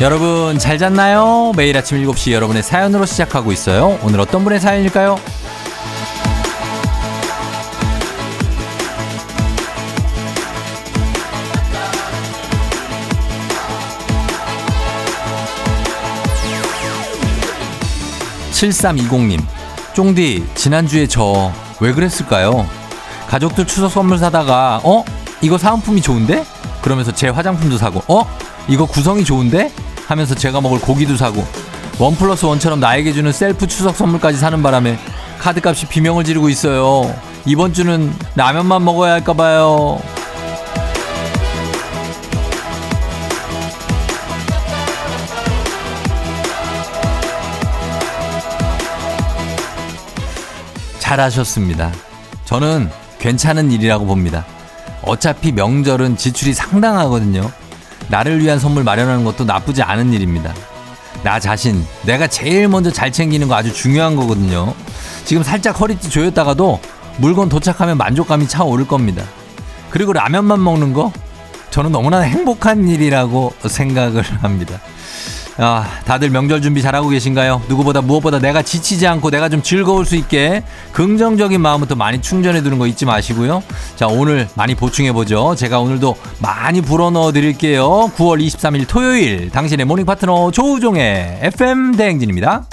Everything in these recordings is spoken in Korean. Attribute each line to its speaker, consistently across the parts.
Speaker 1: 여러분 잘 잤나요? 매일 아침 7시 여러분의 사연으로 시작하고 있어요. 오늘 어떤 분의 사연일까요? 7320님, 쫑디, 지난주에 저 왜 그랬을까요? 가족들 추석 선물 사다가, 어? 이거 사은품이 좋은데? 그러면서 제 화장품도 사고, 어? 이거 구성이 좋은데? 하면서 제가 먹을 고기도 사고, 원 플러스 원처럼 나에게 주는 셀프 추석 선물까지 사는 바람에 카드값이 비명을 지르고 있어요. 이번 주는 라면만 먹어야 할까 봐요. 잘하셨습니다. 저는 괜찮은 일이라고 봅니다. 어차피 명절은 지출이 상당하거든요. 나를 위한 선물 마련하는 것도 나쁘지 않은 일입니다. 나 자신, 내가 제일 먼저 잘 챙기는 거 아주 중요한 거거든요. 지금 살짝 허리띠 조였다가도 물건 도착하면 만족감이 차오를 겁니다. 그리고 라면만 먹는 거? 저는 너무나 행복한 일이라고 생각을 합니다. 아, 다들 명절 준비 잘하고 계신가요? 누구보다 무엇보다 내가 지치지 않고 내가 좀 즐거울 수 있게 긍정적인 마음부터 많이 충전해 두는 거 잊지 마시고요. 자, 오늘 많이 보충해 보죠. 제가 오늘도 많이 불어 넣어 드릴게요. 9월 23일 토요일 당신의 morning 파트너 조우종의 FM 대행진입니다.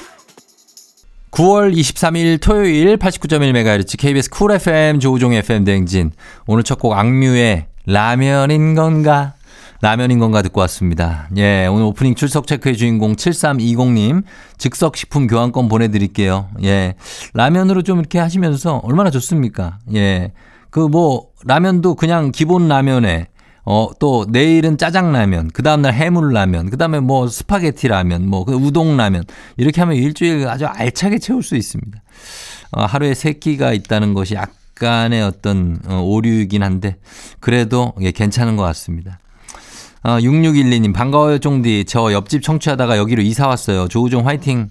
Speaker 1: 9월 23일 토요일 89.1MHz KBS 쿨 FM 조우종 FM 대행진. 오늘 첫 곡 악뮤의 라면인 건가? 라면인 건가 듣고 왔습니다. 예, 오늘 오프닝 출석 체크의 주인공 7320님 즉석 식품 교환권 보내드릴게요. 예, 라면으로 좀 이렇게 하시면서 얼마나 좋습니까? 예, 그 뭐 라면도 그냥 기본 라면에 어, 또 내일은 짜장라면, 그 다음날 해물라면, 그 다음에 뭐 스파게티 라면, 뭐그 우동라면 이렇게 하면 일주일 아주 알차게 채울 수 있습니다. 어, 하루에 세 끼가 있다는 것이 약간의 어떤 어, 오류이긴 한데 그래도 예, 괜찮은 것 같습니다. 어, 6612님, 반가워요, 쫑디. 저 옆집 청취하다가 여기로 이사 왔어요. 조우종 화이팅.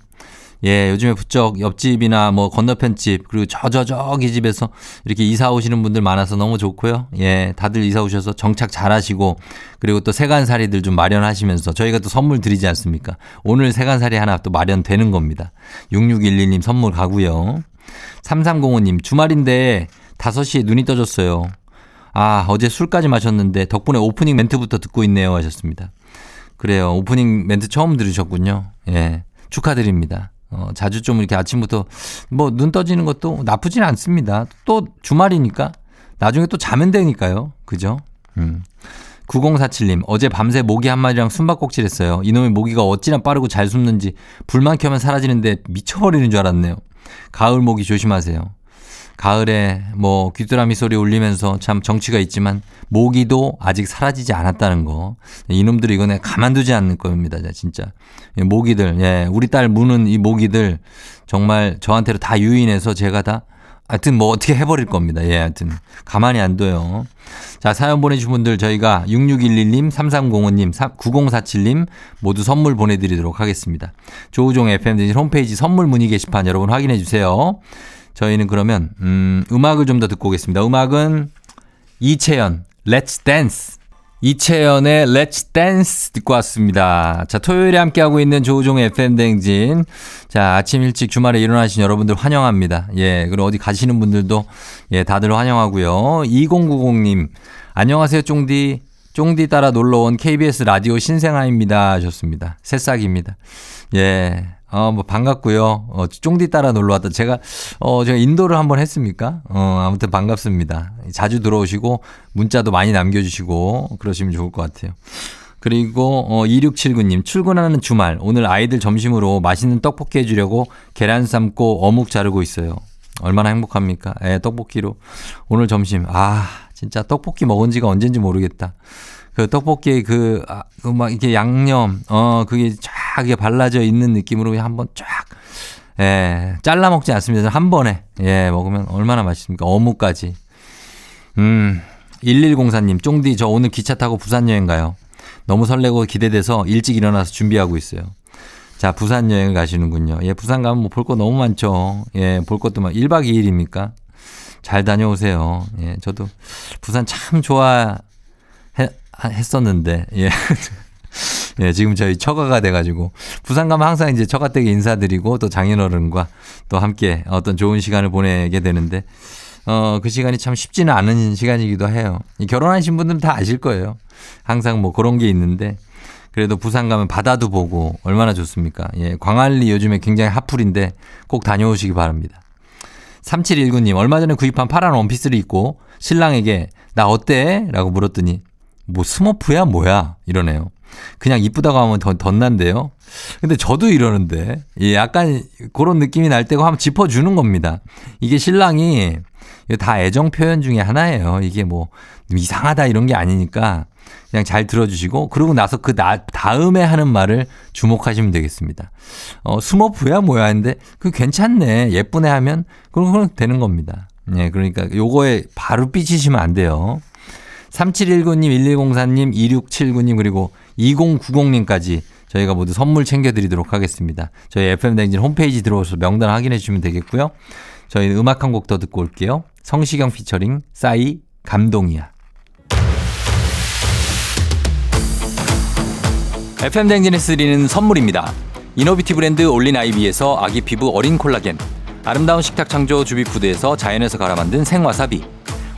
Speaker 1: 예, 요즘에 부쩍 옆집이나 뭐 건너편 집, 그리고 저, 저, 저기 집에서 이렇게 이사 오시는 분들 많아서 너무 좋고요. 예, 다들 이사 오셔서 정착 잘 하시고, 그리고 또 세간살이들 좀 마련하시면서 저희가 또 선물 드리지 않습니까? 오늘 세간살이 하나 또 마련되는 겁니다. 6612님 선물 가고요. 3305님, 주말인데 5시에 눈이 떠졌어요. 아, 어제 술까지 마셨는데 덕분에 오프닝 멘트부터 듣고 있네요 하셨습니다. 그래요. 오프닝 멘트 처음 들으셨군요. 예. 축하드립니다. 어, 자주 좀 이렇게 아침부터 뭐 눈 떠지는 것도 나쁘진 않습니다. 또 주말이니까 나중에 또 자면 되니까요. 그죠? 음. 9047님, 어제 밤새 모기 한 마리랑 숨바꼭질 했어요. 이놈의 모기가 어찌나 빠르고 잘 숨는지 불만 켜면 사라지는데 미쳐버리는 줄 알았네요. 가을 모기 조심하세요. 가을에 뭐 귀뚜라미 소리 울리면서 참 정치가 있지만 모기도 아직 사라지지 않았다는 거. 이놈들이 이거는 가만두지 않는 겁니다. 진짜. 모기들, 예. 우리 딸 무는 이 모기들 정말 저한테로 다 유인해서 제가 다 하여튼 뭐 어떻게 해버릴 겁니다. 예, 하여튼. 가만히 안 둬요. 자, 사연 보내주신 분들 저희가 6611님, 3305님, 9047님 모두 선물 보내드리도록 하겠습니다. 조우종 FM 홈페이지 선물 문의 게시판 여러분 확인해 주세요. 저희는 그러면 음, 음악을 좀 더 듣고 오겠습니다. 음악은 이채연 Let's Dance 이채연의 Let's Dance 듣고 왔습니다. 자, 토요일에 함께하고 있는 조우종의 FM댕진. 자, 아침 일찍 주말에 일어나신 여러분들 환영합니다. 예, 그리고 어디 가시는 분들도 예, 다들 환영하고요. 2090님, 안녕하세요, 쫑디. 쫑디 따라 놀러 온 KBS 라디오 신생아입니다. 하셨습니다. 새싹입니다. 예. 어, 뭐, 반갑고요. 어, 쫑디 따라 놀러 왔다. 제가, 어, 제가 인도를 한번 했습니까? 어, 아무튼 반갑습니다. 자주 들어오시고, 문자도 많이 남겨주시고, 그러시면 좋을 것 같아요. 그리고, 어, 2679님, 출근하는 주말, 오늘 아이들 점심으로 맛있는 떡볶이 해주려고 계란 삶고 어묵 자르고 있어요. 얼마나 행복합니까? 예, 떡볶이로. 오늘 점심, 아, 진짜 떡볶이 먹은 지가 언젠지 모르겠다. 그 떡볶이 그, 아, 그막 이렇게 양념, 어, 그게 쫙 이게 발라져 있는 느낌으로 한번 쫙, 예, 잘라 먹지 않습니다. 한 번에, 예, 먹으면 얼마나 맛있습니까? 어묵까지. 음, 1104님, 쫑디, 저 오늘 기차 타고 부산 여행 가요. 너무 설레고 기대돼서 일찍 일어나서 준비하고 있어요. 자, 부산 여행 가시는군요. 예, 부산 가면 뭐 볼 거 너무 많죠. 예, 볼 것도 막 1박 2일입니까? 잘 다녀오세요. 예, 저도 부산 참 좋아 했었는데, 예. 예, 지금 저희 처가가 돼가지고 부산 가면 항상 이제 처가댁에 인사드리고 또 장인어른과 또 함께 어떤 좋은 시간을 보내게 되는데 어, 그 시간이 참 쉽지는 않은 시간이기도 해요. 결혼하신 분들은 다 아실 거예요. 항상 뭐 그런 게 있는데 그래도 부산 가면 바다도 보고 얼마나 좋습니까? 예, 광안리 요즘에 굉장히 핫플인데 꼭 다녀오시기 바랍니다. 3719님, 얼마 전에 구입한 파란 원피스를 입고 신랑에게 나 어때? 라고 물었더니 뭐 스머프야 뭐야? 이러네요. 그냥 이쁘다고 하면 더 덧난데요. 근데 저도 이러는데 예, 약간 그런 느낌이 날 때고 한번 짚어주는 겁니다. 이게 신랑이 다 애정 표현 중에 하나예요. 이게 뭐 이상하다 이런 게 아니니까 그냥 잘 들어주시고 그러고 나서 그 나, 다음에 하는 말을 주목하시면 되겠습니다. 어, 스머프야 뭐야 했는데 그 괜찮네 예쁘네 하면 그럼 되는 겁니다. 예, 그러니까 요거에 바로 삐치시면 안 돼요. 3719님, 1104님, 2679님 그리고 2090님까지 저희가 모두 선물 챙겨드리도록 하겠습니다. 저희 FM댕진 홈페이지 들어오셔서 명단 확인해 주시면 되겠고요. 저희 음악 한 곡 더 듣고 올게요. 성시경 피처링 싸이 감동이야. FM 대행진에서 드리는 선물입니다. 이노비티 브랜드 올린 아이비에서 아기 피부 어린 콜라겐 아름다운 식탁 창조 주비푸드에서 자연에서 갈아 만든 생와사비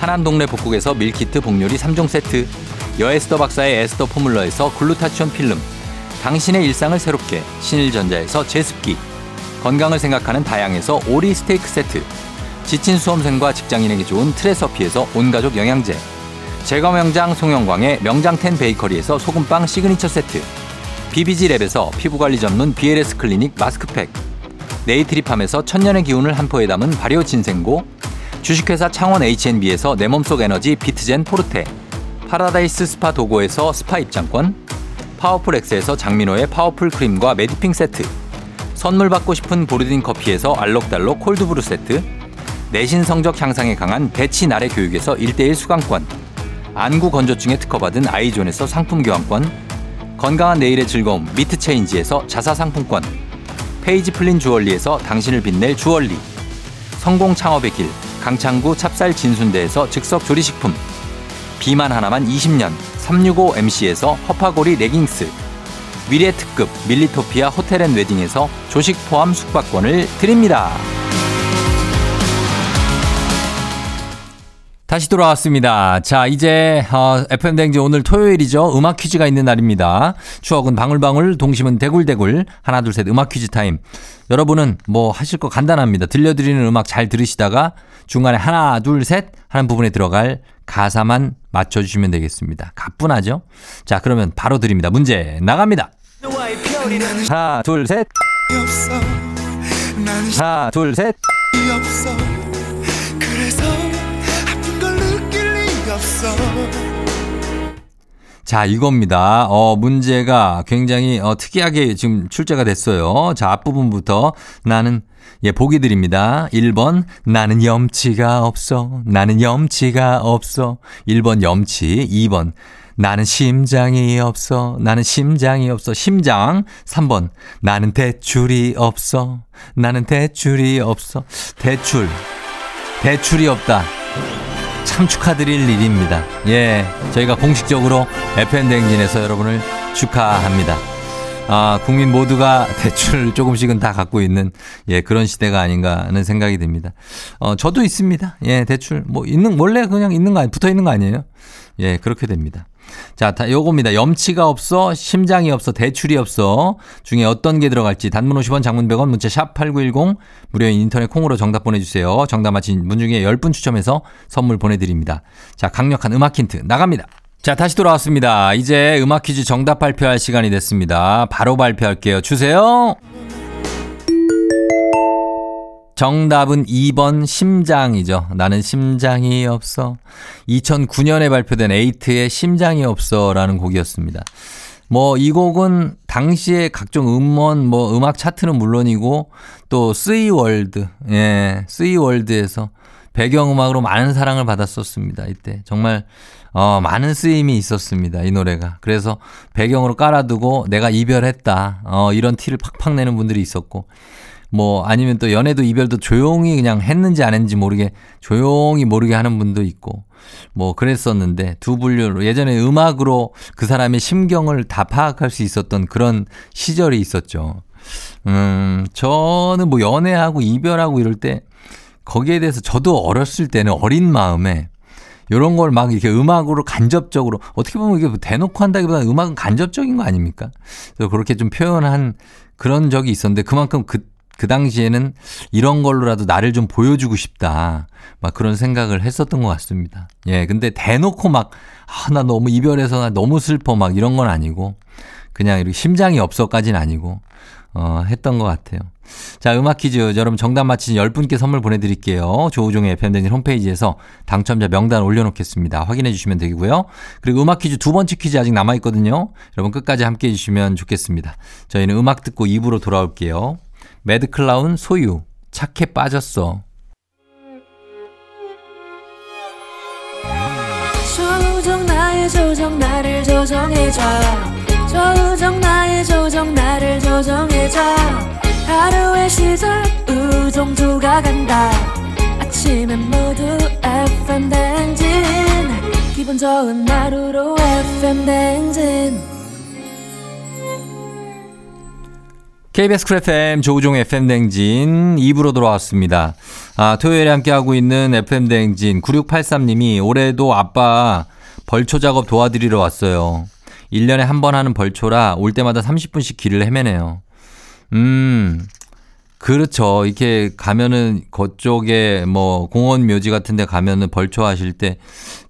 Speaker 1: 하남 동네 복국에서 밀키트 복요리 3종 세트. 여에스더 박사의 에스더 포뮬러에서 글루타치온 필름. 당신의 일상을 새롭게 신일전자에서 제습기. 건강을 생각하는 다양에서 오리 스테이크 세트. 지친 수험생과 직장인에게 좋은 트레서피에서 온가족 영양제. 제과 명장 송영광의 명장텐 베이커리에서 소금빵 시그니처 세트. BBG랩에서 피부관리 전문 BLS 클리닉 마스크팩. 네이트리팜에서 천년의 기운을 한 포에 담은 발효 진생고 주식회사 창원 H&B에서 내 몸속 에너지 비트젠 포르테 파라다이스 스파 도고에서 스파 입장권 파워풀 엑스에서 장민호의 파워풀 크림과 메디핑 세트 선물 받고 싶은 보르딘 커피에서 알록달록 콜드브루 세트 내신 성적 향상에 강한 대치 나래 교육에서 1대1 수강권 안구 건조증에 특허받은 아이존에서 상품 교환권 건강한 내일의 즐거움 미트체인지에서 자사 상품권 페이지 플린 주얼리에서 당신을 빛낼 주얼리 성공 창업의 길 강창구 찹쌀 진순대에서 즉석 조리식품 비만 하나만 20년 365MC에서 허파고리 레깅스 위례 특급 밀리토피아 호텔앤웨딩에서 조식 포함 숙박권을 드립니다. 다시 돌아왔습니다. 자, 이제 어, FM 댕지 오늘 토요일이죠. 음악 퀴즈가 있는 날입니다. 추억은 방울방울, 동심은 대굴대굴. 하나 둘 셋 음악 퀴즈 타임. 여러분은 뭐 하실 거 간단합니다. 들려드리는 음악 잘 들으시다가 중간에 하나 둘 셋 하는 부분에 들어갈 가사만 맞춰주시면 되겠습니다. 가뿐하죠? 자, 그러면 바로 드립니다. 문제 나갑니다. 하나 둘 셋. 하나 둘 셋. 자, 이겁니다. 어, 문제가 굉장히 어, 특이하게 지금 출제가 됐어요. 자, 앞부분부터 나는 예, 보기 드립니다. 1번, 나는 염치가 없어. 나는 염치가 없어. 1번 염치. 2번, 나는 심장이 없어. 나는 심장이 없어. 심장. 3번, 나는 대출이 없어. 나는 대출이 없어. 대출. 대출이 없다. 참 축하드릴 일입니다. 예, 저희가 공식적으로 FM대행진에서 여러분을 축하합니다. 아, 국민 모두가 대출 조금씩은 다 갖고 있는 예, 그런 시대가 아닌가 하는 생각이 듭니다. 어, 저도 있습니다. 예, 대출 뭐 있는 원래 그냥 있는 거 아니 붙어 있는 거 아니에요? 예, 그렇게 됩니다. 자, 다 요겁니다. 염치가 없어, 심장이 없어, 대출이 없어 중에 어떤 게 들어갈지 단문 50원, 장문 100원, 문자 샵 8910 무료인 인터넷 콩으로 정답 보내주세요. 정답 맞힌 분 중에 10분 추첨해서 선물 보내드립니다. 자, 강력한 음악 힌트 나갑니다. 자, 다시 돌아왔습니다. 이제 음악 퀴즈 정답 발표할 시간이 됐습니다. 바로 발표할게요. 주세요. 정답은 2번 심장이죠. 나는 심장이 없어. 2009년에 발표된 에이트의 심장이 없어라는 곡이었습니다. 뭐 이 곡은 당시에 각종 음원 뭐 음악 차트는 물론이고 또 쓰이월드 예 쓰이월드에서 배경음악으로 많은 사랑을 받았었습니다. 이때 정말 어, 많은 쓰임이 있었습니다. 이 노래가. 그래서 배경으로 깔아두고 내가 이별했다. 어, 이런 티를 팍팍 내는 분들이 있었고. 뭐 아니면 또 연애도 이별도 조용히 그냥 했는지 안 했는지 모르게 조용히 모르게 하는 분도 있고 뭐 그랬었는데 두 분류로 예전에 음악으로 그 사람의 심경을 다 파악할 수 있었던 그런 시절이 있었죠. 음, 저는 뭐 연애하고 이별하고 이럴 때 거기에 대해서 저도 어렸을 때는 어린 마음에 이런 걸 막 이렇게 음악으로 간접적으로 어떻게 보면 이게 뭐 대놓고 한다기보다 음악은 간접적인 거 아닙니까? 그래서 그렇게 좀 표현한 그런 적이 있었는데 그만큼 그, 그 당시에는 이런 걸로라도 나를 좀 보여주고 싶다. 막 그런 생각을 했었던 것 같습니다. 예, 근데 대놓고 막, 아, 나 너무 이별해서 나 너무 슬퍼 막 이런 건 아니고 그냥 이렇게 심장이 없어까지는 아니고 어, 했던 것 같아요. 자, 음악 퀴즈. 여러분 정답 맞히신 10분께 선물 보내드릴게요. 조우종의 FM댕진 홈페이지에서 당첨자 명단 올려놓겠습니다. 확인해 주시면 되고요. 그리고 음악 퀴즈 두 번째 퀴즈 아직 남아있거든요. 여러분 끝까지 함께 해주시면 좋겠습니다. 저희는 음악 듣고 2부로 돌아올게요. 매드클라운 소유. 착해 빠졌어. 조정 나의 조정 나를 조정해줘 조정 나의 조정 나를 조정해줘 하루의 시절 우정조가 간다 아침엔 모두 FM 댕진 기분 좋은 하루로 FM 댕진 KBS 쿨 FM 조우종 FM 댕진 2부로 돌아왔습니다. 아, 토요일에 함께하고 있는 FM 댕진 9683님이 올해도 아빠 벌초 작업 도와드리러 왔어요. 1년에 한 번 하는 벌초라 올 때마다 30분씩 길을 헤매네요. 음, 그렇죠. 이렇게 가면은 그쪽에 뭐 공원 묘지 같은 데 가면은 벌초 하실 때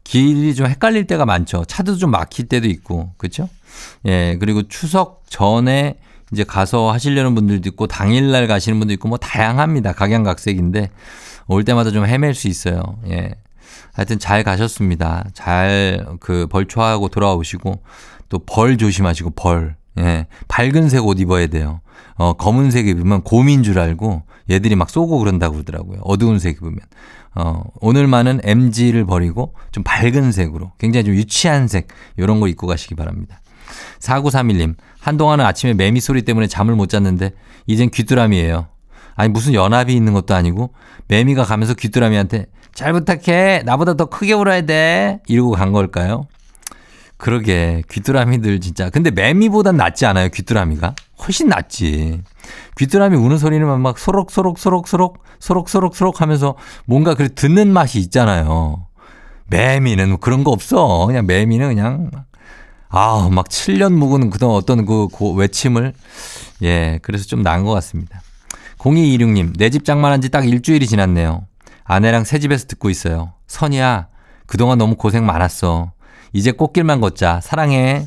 Speaker 1: 길이 좀 헷갈릴 때가 많죠. 차도 좀 막힐 때도 있고. 그렇죠? 예, 그리고 추석 전에 이제 가서 하시려는 분들도 있고 당일날 가시는 분도 있고 뭐 다양합니다. 각양각색인데 올 때마다 좀 헤맬 수 있어요. 예. 하여튼 잘 가셨습니다. 잘 그 벌초하고 돌아오시고 또 벌 조심하시고 벌. 예. 밝은색 옷 입어야 돼요. 어, 검은색 입으면 곰인 줄 알고 얘들이 막 쏘고 그런다고 그러더라고요. 어두운 색 입으면. 어, 오늘만은 MG를 버리고 좀 밝은 색으로 굉장히 좀 유치한 색 이런 거 입고 가시기 바랍니다. 4931님, 한동안은 아침에 매미 소리 때문에 잠을 못 잤는데 이젠 귀뚜라미예요. 아니 무슨 연합이 있는 것도 아니고 매미가 가면서 귀뚜라미한테 잘 부탁해 나보다 더 크게 울어야 돼 이러고 간 걸까요? 그러게 귀뚜라미들 진짜. 근데 매미보단 낫지 않아요 귀뚜라미가? 훨씬 낫지. 귀뚜라미 우는 소리는 막 소록소록 소록소록 소록소록 소록 하면서 뭔가 그 듣는 맛이 있잖아요. 매미는 그런 거 없어. 그냥 매미는 그냥 아 막 7년 묵은 그동 어떤 그 외침을 예 그래서 좀 나은 것 같습니다 0226님 내 집 장만한 지 딱 일주일이 지났네요 아내랑 새 집에서 듣고 있어요 선이야 그동안 너무 고생 많았어 이제 꽃길만 걷자. 사랑해.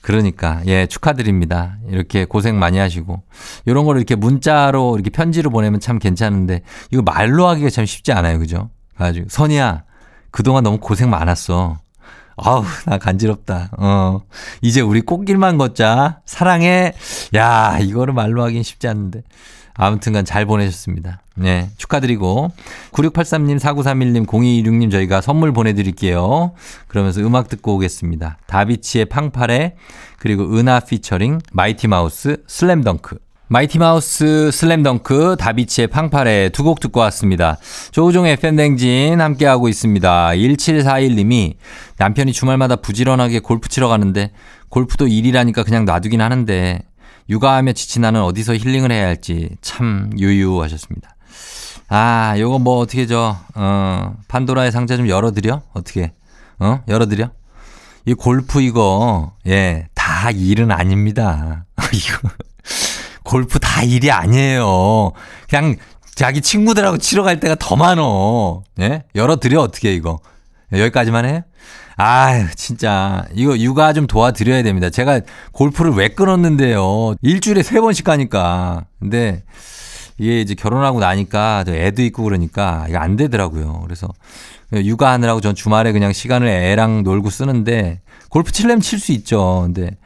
Speaker 1: 그러니까 예 축하드립니다. 이렇게 고생 많이 하시고 이런 거를 이렇게 문자로 이렇게 편지로 보내면 참 괜찮은데 이거 말로 하기가 참 쉽지 않아요, 그죠? 가지고 선이야 그동안 너무 고생 많았어. 아우 나 간지럽다. 어 이제 우리 꽃길만 걷자. 사랑해. 야 이거를 말로 하긴 쉽지 않은데 아무튼간 잘 보내셨습니다. 네, 축하드리고 9683님, 4931님, 0226님 저희가 선물 보내드릴게요. 그러면서 음악 듣고 오겠습니다. 다비치의 팡파레 그리고 은하 피처링 마이티 마우스 슬램덩크 마이티 마우스 슬램덩크 다비치의 팡파레 두 곡 듣고 왔습니다. 조우종의 팬댕진 함께하고 있습니다. 1741님이 남편이 주말마다 부지런하게 골프 치러 가는데 골프도 일이라니까 그냥 놔두긴 하는데 육아하며 지친 나는 어디서 힐링을 해야 할지 참 유유하셨습니다. 아, 요거 뭐 어떻게 저, 어, 판도라의 상자 좀 열어드려? 어떻게, 어? 열어드려? 이 골프 이거, 예, 다 일은 아닙니다. 이거, 골프 다 일이 아니에요. 그냥 자기 친구들하고 치러 갈 때가 더 많어. 예? 열어드려, 어떻게 이거. 여기까지만 해? 아유, 진짜. 이거 육아 좀 도와드려야 됩니다. 제가 골프를 왜 끊었는데요. 일주일에 세 번씩 가니까. 근데 이게 이제 결혼하고 나니까 애도 있고 그러니까 이거 안 되더라고요. 그래서 육아하느라고 전 주말에 그냥 시간을 애랑 놀고 쓰는데 골프 칠려면 칠 수 있죠. 근데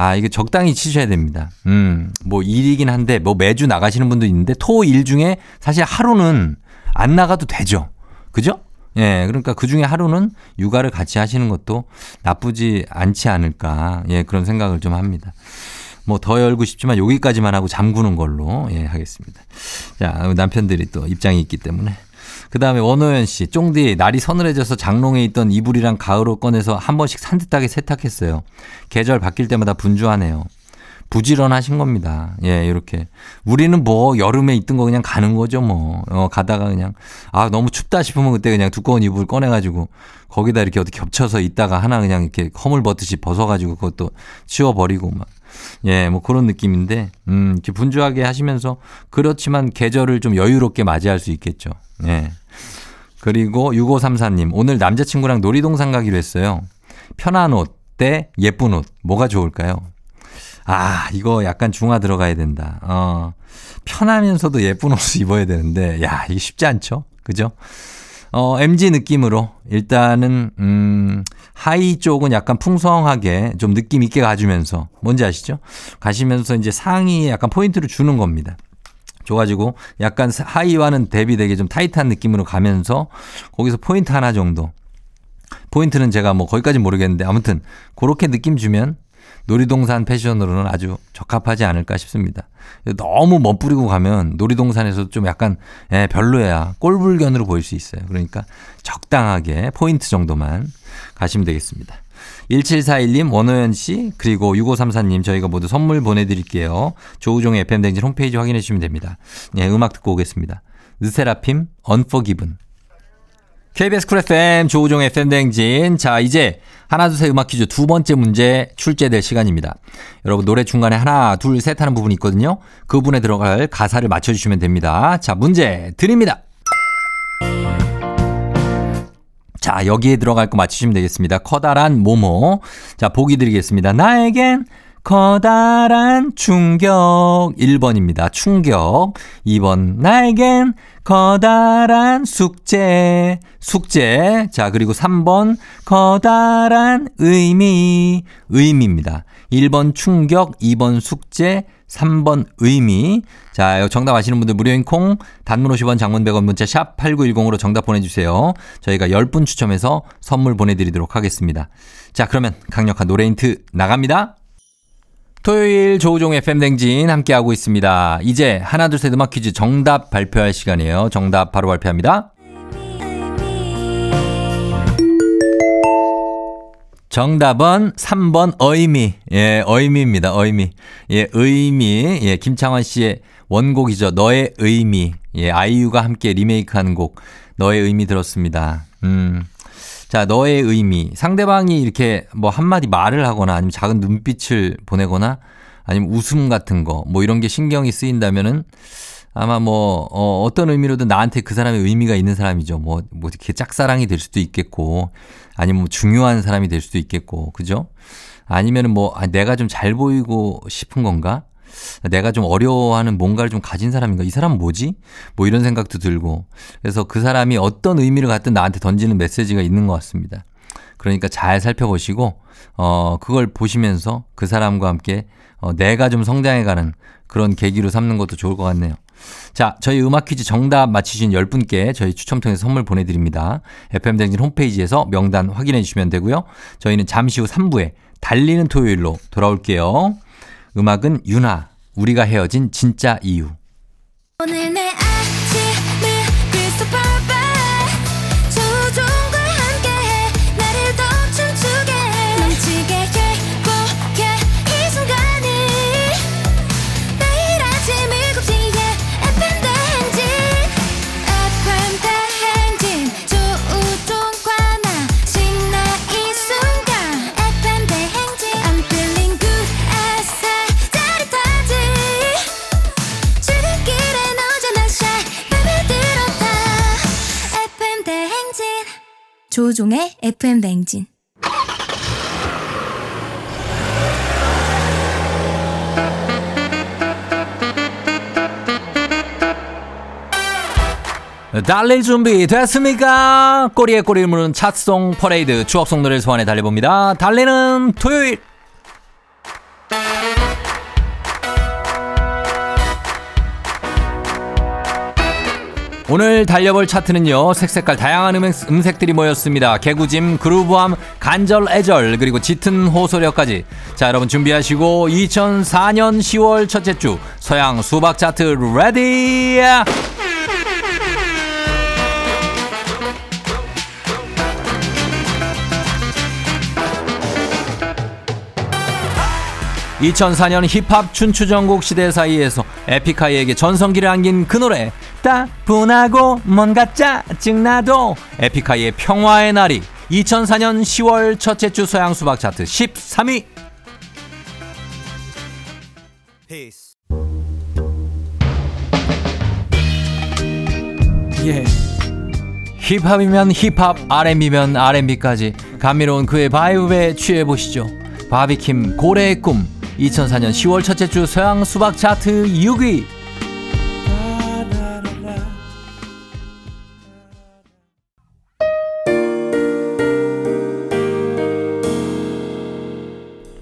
Speaker 1: 아, 이게 적당히 치셔야 됩니다. 음, 뭐 일이긴 한데 뭐 매주 나가시는 분도 있는데 토 일 중에 사실 하루는 안 나가도 되죠. 그죠? 예, 그러니까 그 중에 하루는 육아를 같이 하시는 것도 나쁘지 않지 않을까. 예, 그런 생각을 좀 합니다. 뭐 더 열고 싶지만 여기까지만 하고 잠그는 걸로 예, 하겠습니다. 자, 남편들이 또 입장이 있기 때문에. 그 다음에 원호연 씨, 쫑디, 날이 서늘해져서 장롱에 있던 이불이랑 가을옷 꺼내서 한 번씩 산뜻하게 세탁했어요. 계절 바뀔 때마다 분주하네요. 부지런하신 겁니다. 예, 이렇게. 우리는 뭐 여름에 있던 거 그냥 가는 거죠, 뭐. 어, 가다가 그냥 아, 너무 춥다 싶으면 그때 그냥 두꺼운 이불 꺼내 가지고 거기다 이렇게 어떻게 겹쳐서 있다가 하나 그냥 이렇게 허물 벗듯이 벗어 가지고 그것도 치워 버리고 막 예, 뭐 그런 느낌인데 음, 이렇게 분주하게 하시면서 그렇지만 계절을 좀 여유롭게 맞이할 수 있겠죠. 예. 그리고 6534님, 오늘 남자친구랑 놀이동산 가기로 했어요. 편한 옷 대 예쁜 옷, 뭐가 좋을까요? 아, 이거 약간 중화 들어가야 된다. 어, 편하면서도 예쁜 옷을 입어야 되는데, 야, 이게 쉽지 않죠? 그죠? 어, MG 느낌으로 일단은, 음, 하의 쪽은 약간 풍성하게 좀 느낌 있게 가주면서, 뭔지 아시죠? 가시면서 이제 상의에 약간 포인트를 주는 겁니다. 줘가지고 약간 하의와는 대비되게 좀 타이트한 느낌으로 가면서 거기서 포인트 하나 정도. 포인트는 제가 뭐 거기까지 모르겠는데 아무튼 그렇게 느낌 주면 놀이동산 패션으로는 아주 적합하지 않을까 싶습니다. 너무 멋부리고 가면 놀이동산에서 좀 약간 예, 별로야. 꼴불견으로 보일 수 있어요. 그러니까 적당하게 포인트 정도만 가시면 되겠습니다. 1741님, 원호연 씨, 그리고 6534님 저희가 모두 선물 보내드릴게요. 조우종의 FM댕진 홈페이지 확인해 주시면 됩니다. 예, 음악 듣고 오겠습니다. 르세라핌, Unforgiven. KBS 쿨 FM 조우종 FM 댕진. 자, 이제 하나, 둘, 셋 음악 퀴즈 두 번째 문제 출제될 시간입니다. 여러분, 노래 중간에 하나, 둘, 셋 하는 부분이 있거든요. 그 부분에 들어갈 가사를 맞춰주시면 됩니다. 자, 문제 드립니다. 자, 여기에 들어갈 거 맞추시면 되겠습니다. 커다란 모모. 자, 보기 드리겠습니다. 나에겐 커다란 충격. 1번입니다. 충격. 2번. 나에겐 커다란 숙제. 숙제. 자, 그리고 3번. 커다란 의미. 의미입니다. 1번 충격, 2번 숙제, 3번 의미. 자, 정답 아시는 분들 무료인 콩, 단문 50원, 장문 100원 문자 샵 8910으로 정답 보내주세요. 저희가 10분 추첨해서 선물 보내드리도록 하겠습니다. 자, 그러면 강력한 노래 힌트 나갑니다. 토요일 조우종 FM 댕진 함께하고 있습니다. 이제 하나, 둘, 셋 음악 퀴즈 정답 발표할 시간이에요. 정답 바로 발표합니다. 정답은 3번 어이미. 예, 어이미입니다. 어이미. 예, 의미. 예, 김창완 씨의 원곡이죠. 너의 의미. 예, 아이유가 함께 리메이크한 곡. 너의 의미 들었습니다. 음. 자, 너의 의미. 상대방이 이렇게 뭐 한마디 말을 하거나 아니면 작은 눈빛을 보내거나 아니면 웃음 같은 거 뭐 이런 게 신경이 쓰인다면은 아마 뭐, 어, 어떤 의미로든 나한테 그 사람의 의미가 있는 사람이죠. 뭐, 뭐 이렇게 짝사랑이 될 수도 있겠고 아니면 뭐 중요한 사람이 될 수도 있겠고. 그죠? 아니면은 뭐, 아, 내가 좀 잘 보이고 싶은 건가? 내가 좀 어려워하는 뭔가를 좀 가진 사람인가? 이 사람은 뭐지? 뭐 이런 생각도 들고. 그래서 그 사람이 어떤 의미를 갖든 나한테 던지는 메시지가 있는 것 같습니다. 그러니까 잘 살펴보시고, 어, 그걸 보시면서 그 사람과 함께 어, 내가 좀 성장해가는 그런 계기로 삼는 것도 좋을 것 같네요. 자, 저희 음악 퀴즈 정답 맞히신 10분께 저희 추첨 통해서 선물 보내드립니다. FM댕진 홈페이지에서 명단 확인해 주시면 되고요. 저희는 잠시 후 3부에 달리는 토요일로 돌아올게요. 음악은 유나, 우리가 헤어진 진짜 이유.
Speaker 2: 조종의 FM 뱅진
Speaker 1: 달릴 준비 됐습니까? 꼬리에 꼬리를 무는 차송 퍼레이드 추억송 노래를 소환해 달려봅니다. 달리는 토요일 오늘 달려볼 차트는요 색색깔 다양한 음색, 음색 들이 모였습니다. 개구짐 groove함 간절 애절 그리고 짙은 호소력까지. 자 여러분 준비하시고 2004년 10월 첫째 주 서양 수박 차트 ready! 2004년 힙합 춘추전국 시대 사이에서 에픽하이에게 전성기를 안긴 그 노래 따분하고 뭔가 짜증나도 에픽하이의 평화의 날이 2004년 10월 첫째 주 서양 수박 차트 13위 예. 힙합이면 힙합, R&B면 R&B까지 감미로운 그의 바이브에 취해 보시죠. 바비킴 고래의 꿈 2004년 10월 첫째 주 서양 수박 차트 6위.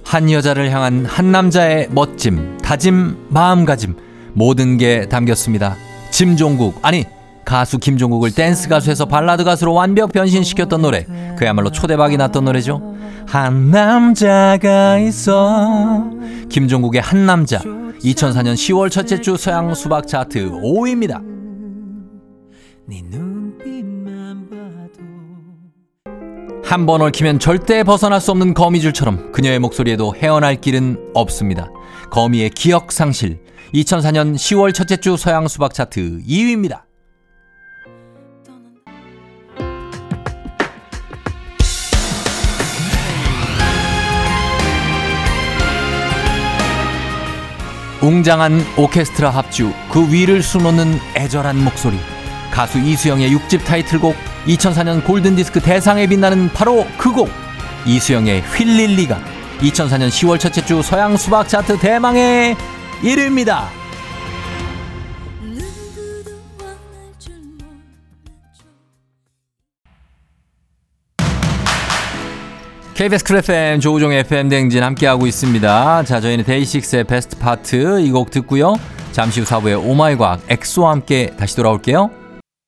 Speaker 1: 한 여자를 향한 한 남자의 멋짐, 다짐, 마음가짐 모든 게 담겼습니다. 짐종국 아니 가수 김종국을 댄스 가수에서 발라드 가수로 완벽 변신시켰던 노래 그야말로 초대박이 났던 노래죠. 한 남자가 있어 김종국의 한 남자 2004년 10월 첫째 주 서양 수박 차트 5위입니다. 한 번 얽히면 절대 벗어날 수 없는 거미줄처럼 그녀의 목소리에도 헤어날 길은 없습니다. 거미의 기억 상실 2004년 10월 첫째 주 서양 수박 차트 2위입니다. 웅장한 오케스트라 합주 그 위를 수놓는 애절한 목소리 가수 이수영의 6집 타이틀곡 2004년 골든디스크 대상에 빛나는 바로 그 곡 이수영의 휠릴리가 2004년 10월 첫째 주 서양 수박 차트 대망의 1위입니다. KBS 쿨 FM 조우종의 FM 댕진 함께하고 있습니다. 자, 저희는 데이식스의 Best Part 이 곡 듣고요. 잠시 후 4부에 오마이 과학 엑소와 함께 다시 돌아올게요.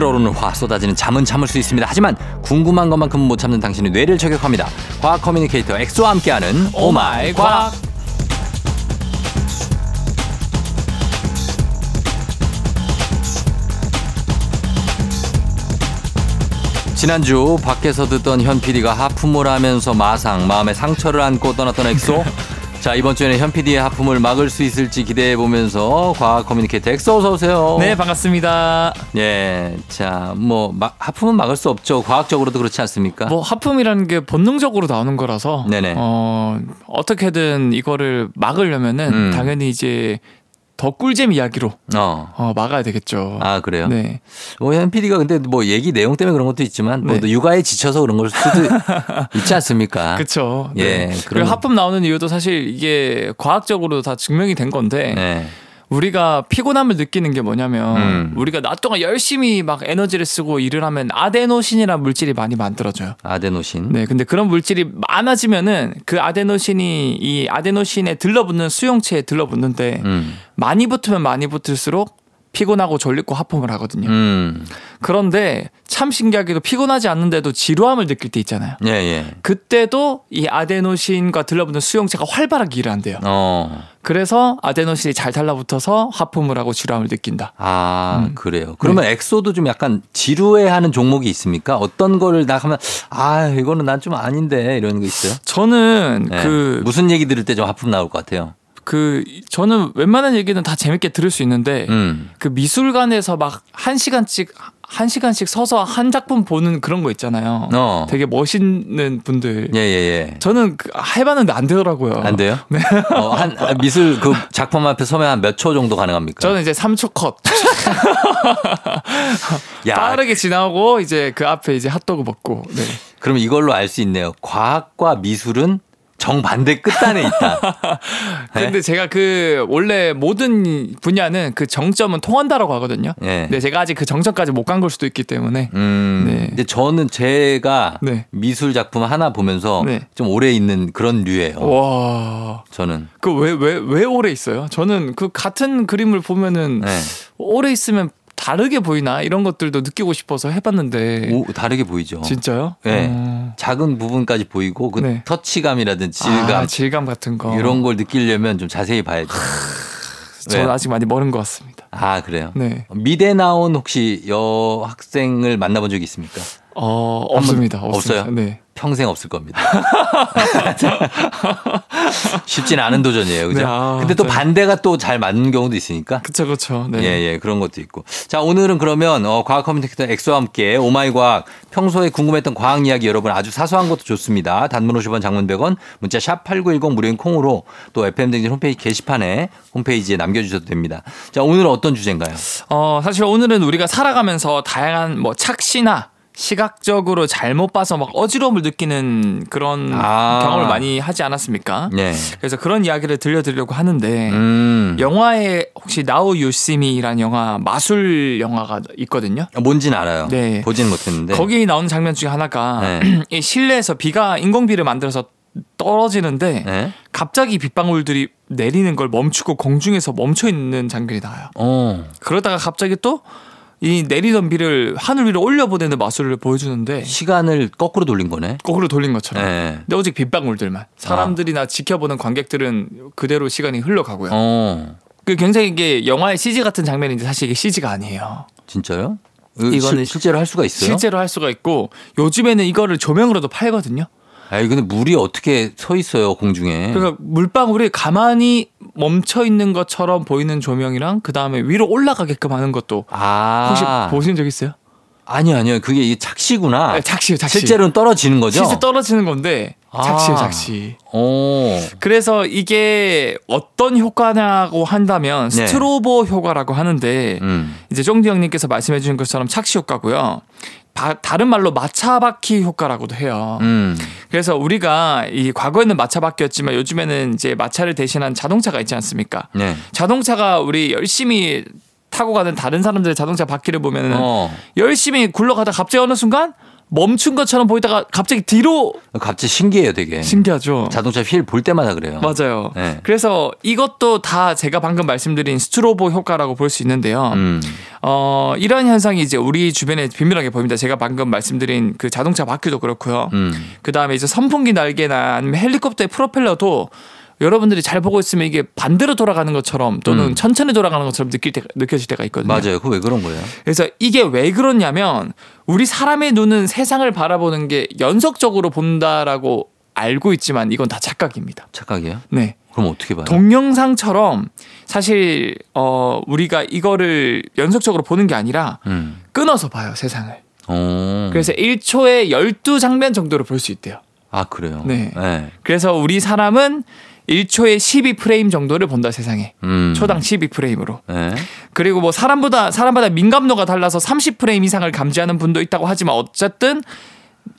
Speaker 1: 끓어오르는 화 쏟아지는 잠은 참을 수 있습니다. 하지만 궁금한 것만큼은 못 참는 당신의 뇌를 저격합니다. 과학 커뮤니케이터 엑소와 함께하는 오마이 과학. 지난주 밖에서 듣던 현 PD가 하품을 하면서 마상 마음에 상처를 안고 떠났던 엑소. 자 이번 주에는 현 PD의 하품을 막을 수 있을지 기대해 보면서 과학 커뮤니케이터 엑소 어서 오세요.
Speaker 3: 네, 반갑습니다.
Speaker 1: 예, 자, 뭐, 마, 하품은 막을 수 없죠. 과학적으로도 그렇지 않습니까?
Speaker 3: 뭐 하품이라는 게 본능적으로 나오는 거라서
Speaker 1: 네네.
Speaker 3: 어, 어떻게든 이거를 막으려면은
Speaker 1: 음.
Speaker 3: 당연히 이제 더 꿀잼 이야기로
Speaker 1: 어.
Speaker 3: 어, 막아야 되겠죠.
Speaker 1: 아, 그래요?
Speaker 3: 네.
Speaker 1: 뭐, 현 PD가 근데 뭐 얘기 내용 때문에 그런 것도 있지만, 뭐,
Speaker 3: 네.
Speaker 1: 육아에 지쳐서 그런 걸 수도 있지 않습니까?
Speaker 3: 그렇죠.
Speaker 1: 예,
Speaker 3: 네. 그리고 하품 나오는 이유도 사실 이게 과학적으로 다 증명이 된 건데
Speaker 1: 네.
Speaker 3: 우리가 피곤함을 느끼는 게 뭐냐면
Speaker 1: 음.
Speaker 3: 우리가 낮 동안 열심히 막 에너지를 쓰고 일을 하면 아데노신이라는 물질이 많이 만들어져요.
Speaker 1: 아데노신.
Speaker 3: 네, 근데 그런 물질이 많아지면은 그 아데노신이 이 아데노신에 들러붙는 수용체에 들러붙는데
Speaker 1: 음.
Speaker 3: 많이 붙으면 많이 붙을수록 피곤하고 졸리고 하품을 하거든요.
Speaker 1: 음.
Speaker 3: 그런데 참 신기하게도 피곤하지 않는데도 지루함을 느낄 때 있잖아요.
Speaker 1: 예, 예.
Speaker 3: 그때도 이 아데노신과 들러붙는 수용체가 활발하게 일을 한대요.
Speaker 1: 어.
Speaker 3: 그래서 아데노신이 잘 달라붙어서 하품을 하고 지루함을 느낀다.
Speaker 1: 아,
Speaker 3: 음.
Speaker 1: 그래요. 그러면 엑소도 좀 약간 지루해 하는 종목이 있습니까? 어떤 거를 나 하면, 아, 이거는 난 좀 아닌데, 이런 거 있어요?
Speaker 3: 저는
Speaker 1: 네.
Speaker 3: 그
Speaker 1: 무슨 얘기 들을 때 좀 하품 나올 것 같아요.
Speaker 3: 그 저는 웬만한 얘기는 다 재밌게 들을 수 있는데
Speaker 1: 음.
Speaker 3: 그 미술관에서 막 한 시간씩 한 시간씩 서서 한 작품 보는 그런 거 있잖아요.
Speaker 1: 어.
Speaker 3: 되게 멋있는 분들.
Speaker 1: 예, 예, 예.
Speaker 3: 저는 그 해봤는데 안 되더라고요.
Speaker 1: 안 돼요?
Speaker 3: 네.
Speaker 1: 어, 한 아, 미술 그 작품 앞에 서면 한 몇 초 정도 가능합니까?
Speaker 3: 저는 이제 3초 컷.
Speaker 1: 야,
Speaker 3: 빠르게 지나고 이제 그 앞에 이제 핫도그 먹고. 네.
Speaker 1: 그럼 이걸로 알 수 있네요. 과학과 미술은 정반대 끝단에 있다. 네?
Speaker 3: 근데 제가 그 원래 모든 분야는 그 정점은 통한다라고 하거든요.
Speaker 1: 예.
Speaker 3: 근데 제가 아직 그 정점까지 못 간 걸 수도 있기 때문에.
Speaker 1: 음.
Speaker 3: 네.
Speaker 1: 근데 저는 제가
Speaker 3: 네.
Speaker 1: 미술 작품 하나 보면서
Speaker 3: 네.
Speaker 1: 좀 오래 있는 그런 류예요.
Speaker 3: 와.
Speaker 1: 저는.
Speaker 3: 그 왜 왜 왜 오래 있어요? 저는 그 같은 그림을 보면은
Speaker 1: 네.
Speaker 3: 오래 있으면 다르게 보이나 이런 것들도 느끼고 싶어서 해봤는데
Speaker 1: 오, 다르게 보이죠.
Speaker 3: 진짜요?
Speaker 1: 네.
Speaker 3: 어.
Speaker 1: 작은 부분까지 보이고 그
Speaker 3: 네.
Speaker 1: 터치감이라든지 질감
Speaker 3: 아, 질감 같은 거
Speaker 1: 이런 걸 느끼려면 좀 자세히 봐야죠.
Speaker 3: 저는
Speaker 1: 왜?
Speaker 3: 아직 많이 멀은 것 같습니다.
Speaker 1: 아 그래요.
Speaker 3: 네.
Speaker 1: 미대 나온 혹시 여학생을 만나본 적이 있습니까?
Speaker 3: 어 없습니다.
Speaker 1: 없어요?
Speaker 3: 네.
Speaker 1: 평생 없을 겁니다. 쉽진 않은 도전이에요. 그죠?
Speaker 3: 네, 아,
Speaker 1: 근데 또
Speaker 3: 네.
Speaker 1: 반대가 또 잘 맞는 경우도 있으니까.
Speaker 3: 그쵸 그쵸. 네.
Speaker 1: 예, 예, 그런 것도 있고. 자, 오늘은 그러면, 어, 과학 커뮤니케이터 엑소와 함께 오마이 과학, 평소에 궁금했던 과학 이야기 여러분 아주 사소한 것도 좋습니다. 단문 50원, 장문 100원, 문자 샵 8910 무료인 콩으로 또 FM등진 홈페이지 게시판에 홈페이지에 남겨주셔도 됩니다. 자, 오늘은 어떤 주제인가요?
Speaker 3: 어 사실 오늘은 우리가 살아가면서 다양한 뭐 착시나 시각적으로 잘못 봐서 막 어지러움을 느끼는 그런
Speaker 1: 아.
Speaker 3: 경험을 많이 하지 않았습니까?
Speaker 1: 네.
Speaker 3: 그래서 그런 이야기를 들려드리려고 하는데
Speaker 1: 음.
Speaker 3: 영화에 혹시 나우 유시미라는 영화 마술 영화가 있거든요.
Speaker 1: 뭔지는 알아요.
Speaker 3: 네.
Speaker 1: 보지는 못했는데.
Speaker 3: 거기 나오는 장면 중에 하나가
Speaker 1: 네.
Speaker 3: 이 실내에서 비가 인공비를 만들어서 떨어지는데
Speaker 1: 네.
Speaker 3: 갑자기 빗방울들이 내리는 걸 멈추고 공중에서 멈춰 있는 장면이 나와요.
Speaker 1: 어.
Speaker 3: 그러다가 갑자기 또 이 내리던 비를 하늘 위로 올려보내는 마술을 보여주는데
Speaker 1: 시간을 거꾸로 돌린 거네.
Speaker 3: 거꾸로 돌린 것처럼.
Speaker 1: 네.
Speaker 3: 근데 오직 빗방울들만 사람들이나 지켜보는 관객들은 그대로 시간이 흘러가고요.
Speaker 1: 어.
Speaker 3: 그 굉장히 이게 영화의 CG 같은 장면인데 사실 이게 CG가 아니에요.
Speaker 1: 진짜요?
Speaker 3: 이거는
Speaker 1: 이거는 실제로 할 수가 있어요?
Speaker 3: 실제로 할 수가 있고 요즘에는 이거를 조명으로도 팔거든요.
Speaker 1: 아니 근데 물이 어떻게 서 있어요 공중에?
Speaker 3: 그러니까 물방울이 가만히 멈춰 있는 것처럼 보이는 조명이랑 그 다음에 위로 올라가게끔 하는 것도
Speaker 1: 아
Speaker 3: 혹시 보신 적 있어요?
Speaker 1: 아니요 아니요 그게 이 착시구나.
Speaker 3: 네, 작시요, 작시.
Speaker 1: 실제로는 떨어지는 거죠?
Speaker 3: 실제 떨어지는 건데
Speaker 1: 아.
Speaker 3: 작시요, 작시.
Speaker 1: 오.
Speaker 3: 그래서 이게 어떤 효과냐고 한다면
Speaker 1: 네.
Speaker 3: 스트로보 효과라고 하는데
Speaker 1: 음.
Speaker 3: 이제 쫑디 형님께서 말씀해 주신 것처럼 착시 효과고요. 바- 다른 말로 마차바퀴 효과라고도 해요.
Speaker 1: 음.
Speaker 3: 그래서 우리가 이 과거에는 마차바퀴였지만 요즘에는 이제 마차를 대신한 자동차가 있지 않습니까?
Speaker 1: 네.
Speaker 3: 자동차가 우리 열심히 타고 가는 다른 사람들의 자동차 바퀴를 보면은
Speaker 1: 어.
Speaker 3: 열심히 굴러가다 갑자기 어느 순간 멈춘 것처럼 보이다가 갑자기 뒤로
Speaker 1: 갑자기 신기해요 되게.
Speaker 3: 신기하죠.
Speaker 1: 자동차 휠 볼 때마다 그래요.
Speaker 3: 맞아요.
Speaker 1: 네.
Speaker 3: 그래서 이것도 다 제가 방금 말씀드린 스트로보 효과라고 볼 수 있는데요.
Speaker 1: 음.
Speaker 3: 어, 이런 현상이 이제 우리 주변에 비밀하게 보입니다. 제가 방금 말씀드린 그 자동차 바퀴도 그렇고요.
Speaker 1: 음.
Speaker 3: 그 다음에 이제 선풍기 날개나 아니면 헬리콥터의 프로펠러도 여러분들이 잘 보고 있으면 이게 반대로 돌아가는 것처럼 또는
Speaker 1: 음.
Speaker 3: 천천히 돌아가는 것처럼 느낄 때, 느껴질 때가 있거든요.
Speaker 1: 맞아요. 그거 왜 그런 거예요?
Speaker 3: 그래서 이게 왜 그렇냐면 우리 사람의 눈은 세상을 바라보는 게 연속적으로 본다라고 알고 있지만 이건 다 착각입니다.
Speaker 1: 착각이에요?
Speaker 3: 네.
Speaker 1: 그럼 어떻게 봐요?
Speaker 3: 동영상처럼 사실 어 우리가 이거를 연속적으로 보는 게 아니라
Speaker 1: 음.
Speaker 3: 끊어서 봐요, 세상을.
Speaker 1: 어.
Speaker 3: 그래서 1초에 12장면 정도로 볼수 있대요.
Speaker 1: 아 그래요.
Speaker 3: 네.
Speaker 1: 네.
Speaker 3: 그래서 우리 사람은 1초에 12프레임 정도를 본다 세상에.
Speaker 1: 음.
Speaker 3: 초당 12프레임으로.
Speaker 1: 네.
Speaker 3: 그리고 뭐 사람보다 사람마다 민감도가 달라서 30프레임 이상을 감지하는 분도 있다고 하지만 어쨌든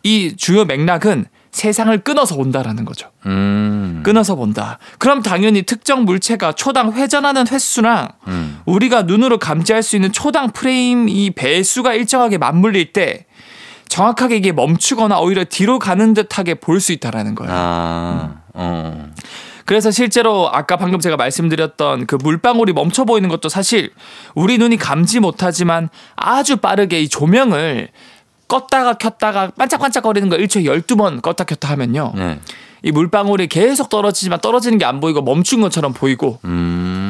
Speaker 3: 이 주요 맥락은 세상을 끊어서 본다라는 거죠.
Speaker 1: 음.
Speaker 3: 끊어서 본다. 그럼 당연히 특정 물체가 초당 회전하는 횟수랑
Speaker 1: 음.
Speaker 3: 우리가 눈으로 감지할 수 있는 초당 프레임 이 배수가 일정하게 맞물릴 때 정확하게 이게 멈추거나 오히려 뒤로 가는 듯하게 볼 수 있다라는 거예요.
Speaker 1: 아. 어.
Speaker 3: 그래서 실제로 아까 방금 제가 말씀드렸던 그 물방울이 멈춰 보이는 것도 사실 우리 눈이 감지 못하지만 아주 빠르게 이 조명을 껐다가 켰다가 반짝반짝거리는 거 1초에 12번 껐다 켰다 하면요.
Speaker 1: 네.
Speaker 3: 이 물방울이 계속 떨어지지만 떨어지는 게 안 보이고 멈춘 것처럼 보이고
Speaker 1: 음.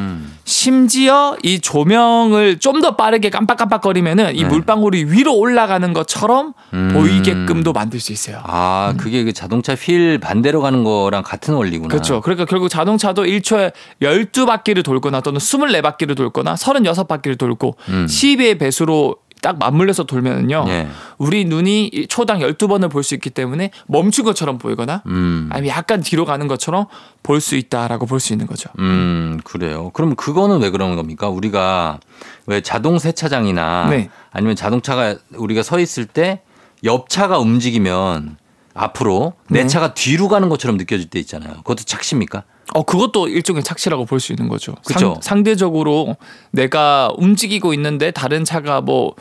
Speaker 3: 심지어 이 조명을 좀 더 빠르게 깜빡깜빡거리면은 이
Speaker 1: 네.
Speaker 3: 물방울이 위로 올라가는 것처럼
Speaker 1: 음.
Speaker 3: 보이게끔도 만들 수 있어요.
Speaker 1: 아, 그게 그 자동차 휠 반대로 가는 거랑 같은 원리구나.
Speaker 3: 그렇죠. 그러니까 결국 자동차도 1초에 12바퀴를 돌거나 또는 24바퀴를 돌거나 36바퀴를 돌고
Speaker 1: 음.
Speaker 3: 12의 배수로 딱 맞물려서 돌면은요.
Speaker 1: 예.
Speaker 3: 우리 눈이 이 초당 12번을 볼 수 있기 때문에 멈춘 것처럼 보이거나
Speaker 1: 음.
Speaker 3: 아니면 약간 뒤로 가는 것처럼 볼 수 있다라고 볼 수 있는 거죠.
Speaker 1: 음, 그래요. 그럼 그거는 왜 그러는 겁니까? 우리가 왜 자동 세차장이나
Speaker 3: 네.
Speaker 1: 아니면 자동차가 우리가 서 있을 때 옆차가 움직이면 앞으로 내
Speaker 3: 네.
Speaker 1: 차가 뒤로 가는 것처럼 느껴질 때 있잖아요. 그것도 착시입니까?
Speaker 3: 어 그것도 일종의 착시라고 볼 수 있는 거죠.
Speaker 1: 그쵸.
Speaker 3: 상, 대적으로 내가 움직이고 있는데 다른 차가 뭐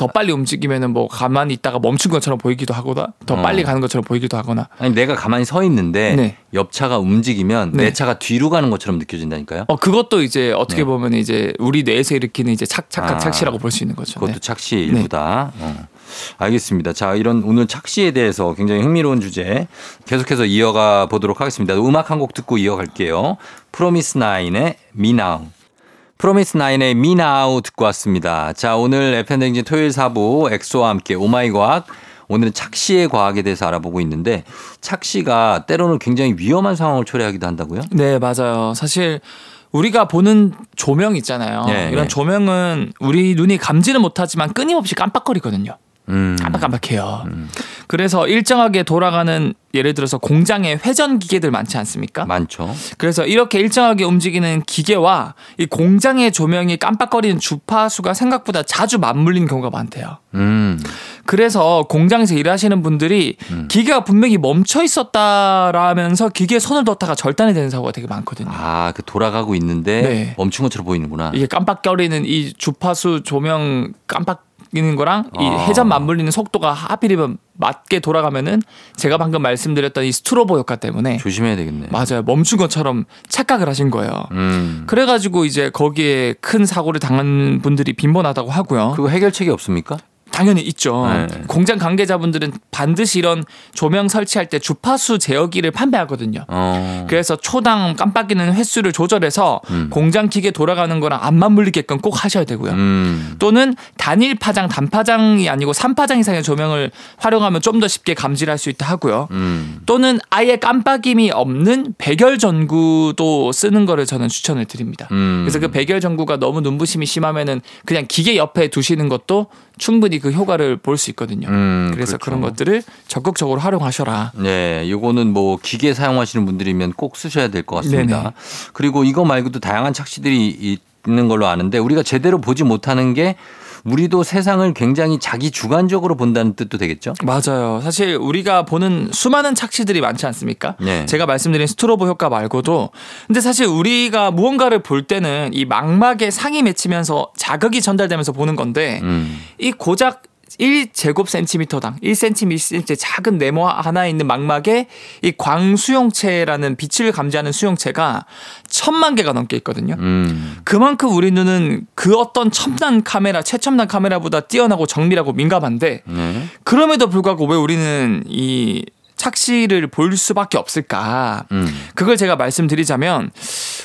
Speaker 3: 더 빨리 움직이면은 뭐 가만히 있다가 멈춘 것처럼 보이기도 하거나 더
Speaker 1: 어.
Speaker 3: 빨리 가는 것처럼 보이기도 하거나
Speaker 1: 아니 내가 가만히 서 있는데
Speaker 3: 네.
Speaker 1: 옆 차가 움직이면 내
Speaker 3: 네.
Speaker 1: 차가 뒤로 가는 것처럼 느껴진다니까요.
Speaker 3: 어 그것도 이제 어떻게
Speaker 1: 네.
Speaker 3: 보면 이제 우리 뇌에서 일으키는 이제 착 착각
Speaker 1: 아.
Speaker 3: 착시라고 볼 수 있는 거죠.
Speaker 1: 그것도
Speaker 3: 네.
Speaker 1: 착시의 일부다. 어. 알겠습니다. 자, 이런 오늘 착시에 대해서 굉장히 흥미로운 주제 계속해서 이어가 보도록 하겠습니다. 음악 한 곡 듣고 이어갈게요. 프로미스 나인의 미나우. 프로미스 나인의 미나우 듣고 왔습니다. 자, 오늘 FM댕진 토요일 4부 엑소와 함께 오마이 과학 오늘은 착시의 과학에 대해서 알아보고 있는데 착시가 때로는 굉장히 위험한 상황을 초래하기도 한다고요?
Speaker 3: 네, 맞아요. 사실 우리가 보는 조명 있잖아요.
Speaker 1: 네,
Speaker 3: 이런
Speaker 1: 네.
Speaker 3: 조명은 우리 눈이 감지는 못하지만 끊임없이 깜빡거리거든요.
Speaker 1: 음.
Speaker 3: 깜빡깜빡해요. 그래서 일정하게 돌아가는 예를 들어서 공장에 회전 기계들 많지 않습니까?
Speaker 1: 많죠.
Speaker 3: 그래서 이렇게 일정하게 움직이는 기계와 이 공장의 조명이 깜빡거리는 주파수가 생각보다 자주 맞물리는 경우가 많대요.
Speaker 1: 음.
Speaker 3: 그래서 공장에서 일하시는 분들이
Speaker 1: 음.
Speaker 3: 기계가 분명히 멈춰 있었다라면서 기계에 손을 뒀다가 절단이 되는 사고가 되게 많거든요.
Speaker 1: 아, 그 돌아가고 있는데
Speaker 3: 네.
Speaker 1: 멈춘 것처럼 보이는구나.
Speaker 3: 이게 깜빡거리는 이 주파수 조명 깜빡 이는 거랑 이
Speaker 1: 아.
Speaker 3: 회전 맞물리는 속도가 하필이면 맞게 돌아가면은 제가 방금 말씀드렸던 이 스트로보 효과 때문에
Speaker 1: 조심해야 되겠네.
Speaker 3: 맞아요 멈춘 것처럼 착각을 하신 거예요.
Speaker 1: 음.
Speaker 3: 그래가지고 이제 거기에 큰 사고를 당한 분들이 빈번하다고 하고요.
Speaker 1: 그거 해결책이 없습니까?
Speaker 3: 당연히 있죠.
Speaker 1: 네.
Speaker 3: 공장 관계자분들은 반드시 이런 조명 설치할 때 주파수 제어기를 판매하거든요.
Speaker 1: 어.
Speaker 3: 그래서 초당 깜빡이는 횟수를 조절해서
Speaker 1: 음.
Speaker 3: 공장 기계 돌아가는 거랑 안 맞물리게끔 꼭 하셔야 되고요.
Speaker 1: 음.
Speaker 3: 또는 단일 파장, 단파장이 아니고 3파장 이상의 조명을 활용하면 좀 더 쉽게 감지를 할 수 있다 하고요.
Speaker 1: 음.
Speaker 3: 또는 아예 깜빡임이 없는 백열 전구도 쓰는 거를 저는 추천을 드립니다.
Speaker 1: 음.
Speaker 3: 그래서 그 백열 전구가 너무 눈부심이 심하면은 그냥 기계 옆에 두시는 것도 충분히 그 효과를 볼 수 있거든요.
Speaker 1: 음,
Speaker 3: 그래서
Speaker 1: 그렇죠.
Speaker 3: 그런 것들을 적극적으로 활용하셔라.
Speaker 1: 네, 요거는 뭐 기계 사용하시는 분들이면 꼭 쓰셔야 될 것 같습니다.
Speaker 3: 네네.
Speaker 1: 그리고 이거 말고도 다양한 착시들이 있는 걸로 아는데 우리가 제대로 보지 못하는 게 우리도 세상을 굉장히 자기 주관적으로 본다는 뜻도 되겠죠?
Speaker 3: 맞아요. 사실 우리가 보는 수많은 착시들이 많지 않습니까?
Speaker 1: 네.
Speaker 3: 제가 말씀드린 스트로보 효과 말고도 근데 사실 우리가 무언가를 볼 때는 이 망막에 상이 맺히면서 자극이 전달되면서 보는 건데
Speaker 1: 음.
Speaker 3: 이 고작 1제곱 센티미터당 1cm, 1cm 작은 네모 하나에 있는 망막에 이 광수용체라는 빛을 감지하는 수용체가 천만 개가 넘게 있거든요.
Speaker 1: 음.
Speaker 3: 그만큼 우리 눈은 그 어떤 첨단 카메라, 최첨단 카메라보다 뛰어나고 정밀하고 민감한데
Speaker 1: 네.
Speaker 3: 그럼에도 불구하고 왜 우리는 이 착시를 볼 수밖에 없을까?
Speaker 1: 음.
Speaker 3: 그걸 제가 말씀드리자면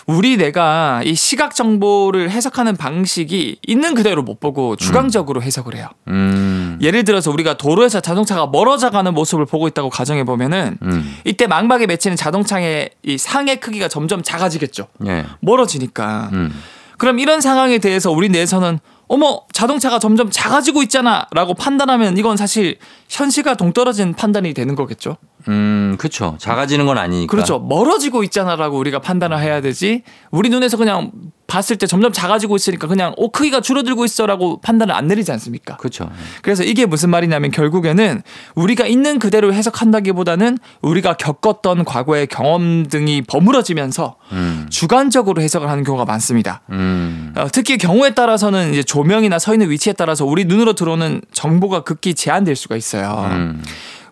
Speaker 3: 우리 뇌가 이 시각 정보를 해석하는 방식이 있는 그대로 못 보고 주관적으로 해석을 해요.
Speaker 1: 음.
Speaker 3: 예를 들어서 우리가 도로에서 자동차가 멀어져 가는 모습을 보고 있다고 가정해 보면은
Speaker 1: 음.
Speaker 3: 이때 망막에 맺히는 자동차의 이 상의 크기가 점점 작아지겠죠.
Speaker 1: 예.
Speaker 3: 멀어지니까.
Speaker 1: 음.
Speaker 3: 그럼 이런 상황에 대해서 우리 뇌에서는 어머 자동차가 점점 작아지고 있잖아라고 판단하면 이건 사실 현실과 동떨어진 판단이 되는 거겠죠.
Speaker 1: 음, 그렇죠. 작아지는 건 아니니까.
Speaker 3: 그렇죠. 멀어지고 있잖아라고 우리가 판단을 해야 되지. 우리 눈에서 그냥 봤을 때 점점 작아지고 있으니까 그냥 오 크기가 줄어들고 있어라고 판단을 안 내리지 않습니까?
Speaker 1: 그렇죠.
Speaker 3: 그래서 이게 무슨 말이냐면 결국에는 우리가 있는 그대로 해석한다기보다는 우리가 겪었던 과거의 경험 등이 버무러지면서
Speaker 1: 음.
Speaker 3: 주관적으로 해석을 하는 경우가 많습니다.
Speaker 1: 음.
Speaker 3: 어, 특히 경우에 따라서는 이제 조명이나 서 있는 위치에 따라서 우리 눈으로 들어오는 정보가 극히 제한될 수가 있어요.
Speaker 1: 음.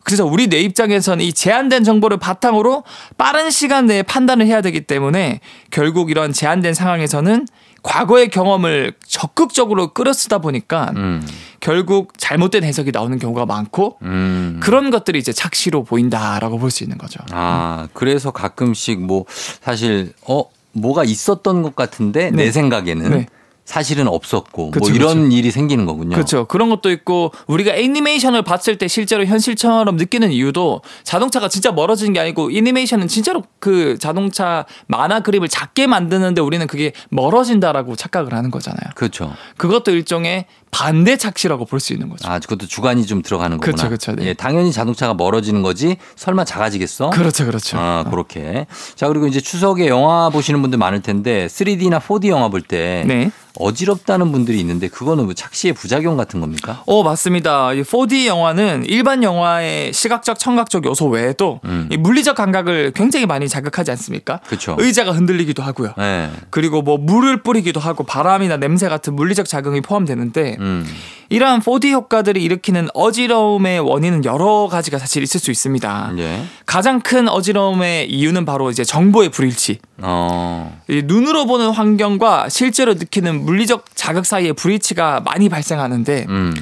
Speaker 3: 그래서 우리 뇌 입장에서는 이 제한된 정보를 바탕으로 빠른 시간 내에 판단을 해야 되기 때문에 결국 이런 제한된 상황에서는 과거의 경험을 적극적으로 끌어쓰다 보니까
Speaker 1: 음.
Speaker 3: 결국 잘못된 해석이 나오는 경우가 많고
Speaker 1: 음.
Speaker 3: 그런 것들이 이제 착시로 보인다라고 볼 수 있는 거죠.
Speaker 1: 아, 그래서 가끔씩 뭐 사실 어 뭐가 있었던 것 같은데 내
Speaker 3: 네.
Speaker 1: 생각에는
Speaker 3: 네.
Speaker 1: 사실은 없었고
Speaker 3: 그쵸,
Speaker 1: 뭐 이런 일이 생기는 거군요.
Speaker 3: 그렇죠. 그런 것도 있고 우리가 애니메이션을 봤을 때 실제로 현실처럼 느끼는 이유도 자동차가 진짜 멀어지는 게 아니고 애니메이션은 진짜로 그 자동차 만화 그림을 작게 만드는데 우리는 그게 멀어진다라고 착각을 하는 거잖아요.
Speaker 1: 그렇죠.
Speaker 3: 그것도 일종의 반대 착시라고 볼 수 있는 거죠.
Speaker 1: 아, 그것도 주관이 좀 들어가는 거구나.
Speaker 3: 그쵸, 그쵸, 네.
Speaker 1: 예, 당연히 자동차가 멀어지는 거지. 설마 작아지겠어?
Speaker 3: 그렇죠, 그렇죠.
Speaker 1: 아, 그렇게. 자, 그리고 이제 추석에 영화 보시는 분들 많을 텐데 3D나 4D 영화 볼때
Speaker 3: 네.
Speaker 1: 어지럽다는 분들이 있는데 그거는 뭐 착시의 부작용 같은 겁니까?
Speaker 3: 어, 맞습니다. 이 4D 영화는 일반 영화의 시각적, 청각적 요소 외에도
Speaker 1: 음.
Speaker 3: 이 물리적 감각을 굉장히 많이 자극하지 않습니까?
Speaker 1: 그쵸.
Speaker 3: 의자가 흔들리기도 하고요.
Speaker 1: 네.
Speaker 3: 그리고 뭐 물을 뿌리기도 하고 바람이나 냄새 같은 물리적 자극이 포함되는데
Speaker 1: 음.
Speaker 3: 이러한 4D 효과들이 일으키는 어지러움의 원인은 여러 가지가 사실 있을 수 있습니다.
Speaker 1: 예.
Speaker 3: 가장 큰 어지러움의 이유는 바로 이제 정보의 불일치.
Speaker 1: 어.
Speaker 3: 이 눈으로 보는 환경과 실제로 느끼는 물리적 자극 사이의 불일치가 많이 발생하는데
Speaker 1: 음.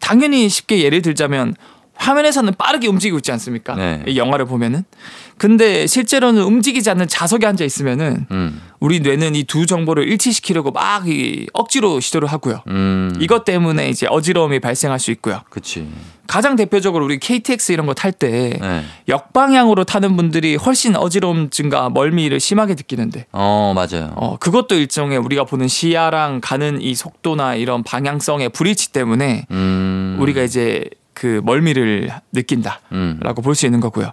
Speaker 3: 당연히 쉽게 예를 들자면 화면에서는 빠르게 움직이고 있지 않습니까?
Speaker 1: 네.
Speaker 3: 이 영화를 보면은. 근데 실제로는 움직이지 않는 좌석에 앉아 있으면은
Speaker 1: 음.
Speaker 3: 우리 뇌는 이 두 정보를 일치시키려고 막 이 억지로 시도를 하고요.
Speaker 1: 음.
Speaker 3: 이것 때문에 이제 어지러움이 발생할 수 있고요.
Speaker 1: 그치.
Speaker 3: 가장 대표적으로 우리 KTX 이런 거 탈때
Speaker 1: 네.
Speaker 3: 역방향으로 타는 분들이 훨씬 어지러움증과 멀미를 심하게 느끼는데
Speaker 1: 어, 맞아요.
Speaker 3: 어, 그것도 일종의 우리가 보는 시야랑 가는 이 속도나 이런 방향성의 불일치 때문에
Speaker 1: 음.
Speaker 3: 우리가 이제 그 멀미를 느낀다라고
Speaker 1: 음.
Speaker 3: 볼수 있는 거고요.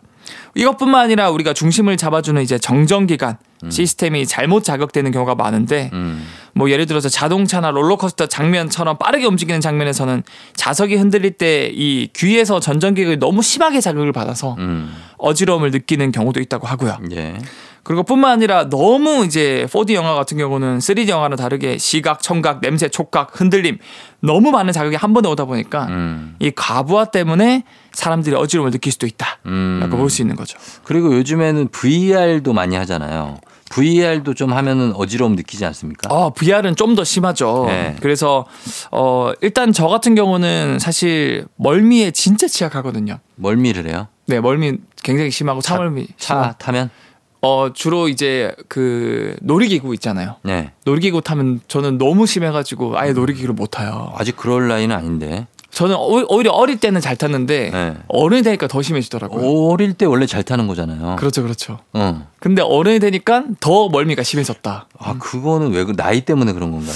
Speaker 3: 이것뿐만 아니라 우리가 중심을 잡아주는 이제 정전기관 시스템이 잘못 자극되는 경우가 많은데
Speaker 1: 음.
Speaker 3: 뭐 예를 들어서 자동차나 롤러코스터 장면처럼 빠르게 움직이는 장면에서는 자석이 흔들릴 때 이 귀에서 전전기를 너무 심하게 자극을 받아서
Speaker 1: 음.
Speaker 3: 어지러움을 느끼는 경우도 있다고 하고요.
Speaker 1: 예.
Speaker 3: 그리고 뿐만 아니라 너무 이제 4D 영화 같은 경우는 3D 영화는 다르게 시각, 청각, 냄새, 촉각, 흔들림 너무 많은 자극이 한 번에 오다 보니까
Speaker 1: 음.
Speaker 3: 이 과부하 때문에 사람들이 어지러움을 느낄 수도 있다라고
Speaker 1: 음.
Speaker 3: 볼수 있는 거죠.
Speaker 1: 그리고 요즘에는 VR도 많이 하잖아요. VR도 좀 하면은 어지러움 느끼지 않습니까?
Speaker 3: 아, VR은 좀 더 심하죠.
Speaker 1: 네.
Speaker 3: 그래서 어 일단 저 같은 경우는 사실 멀미에 진짜 취약하거든요.
Speaker 1: 멀미를 해요?
Speaker 3: 네, 멀미 굉장히 심하고 차멀미.
Speaker 1: 차 타면?
Speaker 3: 어 주로 이제 그 놀이기구 있잖아요.
Speaker 1: 네.
Speaker 3: 놀이기구 타면 저는 너무 심해가지고 아예 놀이기구를 못 타요.
Speaker 1: 아직 그럴 나이는 아닌데.
Speaker 3: 저는 오- 오히려 어릴 때는 잘 탔는데
Speaker 1: 네.
Speaker 3: 어른이 되니까 더 심해지더라고요.
Speaker 1: 어릴 때 원래 잘 타는 거잖아요.
Speaker 3: 그렇죠, 그렇죠.
Speaker 1: 어.
Speaker 3: 근데 어른이 되니까 더 멀미가 심해졌다.
Speaker 1: 아, 그거는 왜, 그 나이 때문에 그런 건가요?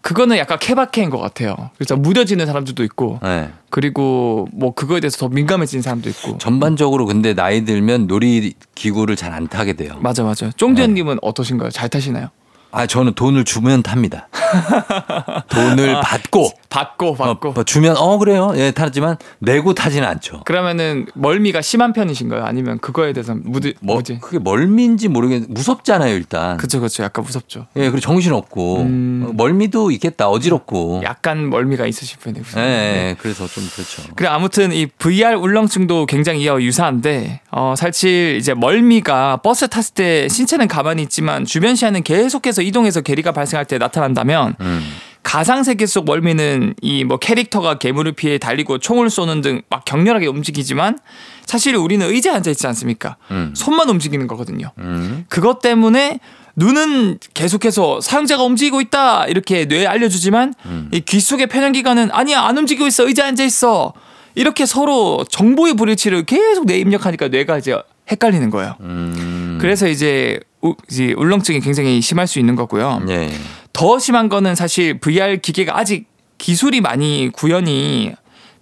Speaker 3: 그거는 약간 케바케인 것 같아요. 그래서 무뎌지는 사람들도 있고,
Speaker 1: 네.
Speaker 3: 그리고 뭐 그거에 대해서 더 민감해진 사람도 있고.
Speaker 1: 전반적으로 근데 나이 들면 놀이 기구를 잘 안 타게 돼요.
Speaker 3: 맞아, 맞아. 쫑디 형님은 어떠신가요? 잘 타시나요?
Speaker 1: 아, 저는 돈을 주면 탑니다. 돈을 받고.
Speaker 3: 받고, 받고.
Speaker 1: 어, 뭐 주면, 어, 그래요. 예, 타지만 내고 타지는 않죠.
Speaker 3: 그러면은 멀미가 심한 편이신가요? 아니면 그거에 대해서 무드,
Speaker 1: 뭐,
Speaker 3: 뭐지?
Speaker 1: 그게 멀미인지 모르겠는데, 무섭잖아요, 일단.
Speaker 3: 그쵸, 그쵸. 약간 무섭죠.
Speaker 1: 예, 그리고 정신 없고.
Speaker 3: 음.
Speaker 1: 어, 멀미도 있겠다, 어지럽고.
Speaker 3: 약간 멀미가 있으실 편이에요.
Speaker 1: 예, 예, 그래서 좀 그렇죠.
Speaker 3: 그래 아무튼 이 VR 울렁증도 굉장히 이와 유사한데 어 사실 이제 멀미가 버스 탔을 때 신체는 가만히 있지만 주변 시야는 계속해서 이동해서 괴리가 발생할 때 나타난다면
Speaker 1: 음.
Speaker 3: 가상 세계 속 멀미는 이 뭐 캐릭터가 괴물을 피해 달리고 총을 쏘는 등 막 격렬하게 움직이지만 사실 우리는 의자에 앉아 있지 않습니까?
Speaker 1: 음.
Speaker 3: 손만 움직이는 거거든요.
Speaker 1: 음.
Speaker 3: 그것 때문에 눈은 계속해서 사용자가 움직이고 있다 이렇게 뇌에 알려주지만
Speaker 1: 음.
Speaker 3: 이귀 속의 편연기관은 아니야 안 움직이고 있어 의자에 앉아 있어 이렇게 서로 정보의 불일치를 계속 뇌에 입력하니까 뇌가 이제 헷갈리는 거예요.
Speaker 1: 음.
Speaker 3: 그래서 이제, 우, 이제 울렁증이 굉장히 심할 수 있는 거고요.
Speaker 1: 예.
Speaker 3: 더 심한 거는 사실 VR 기계가 아직 기술이 많이 구현이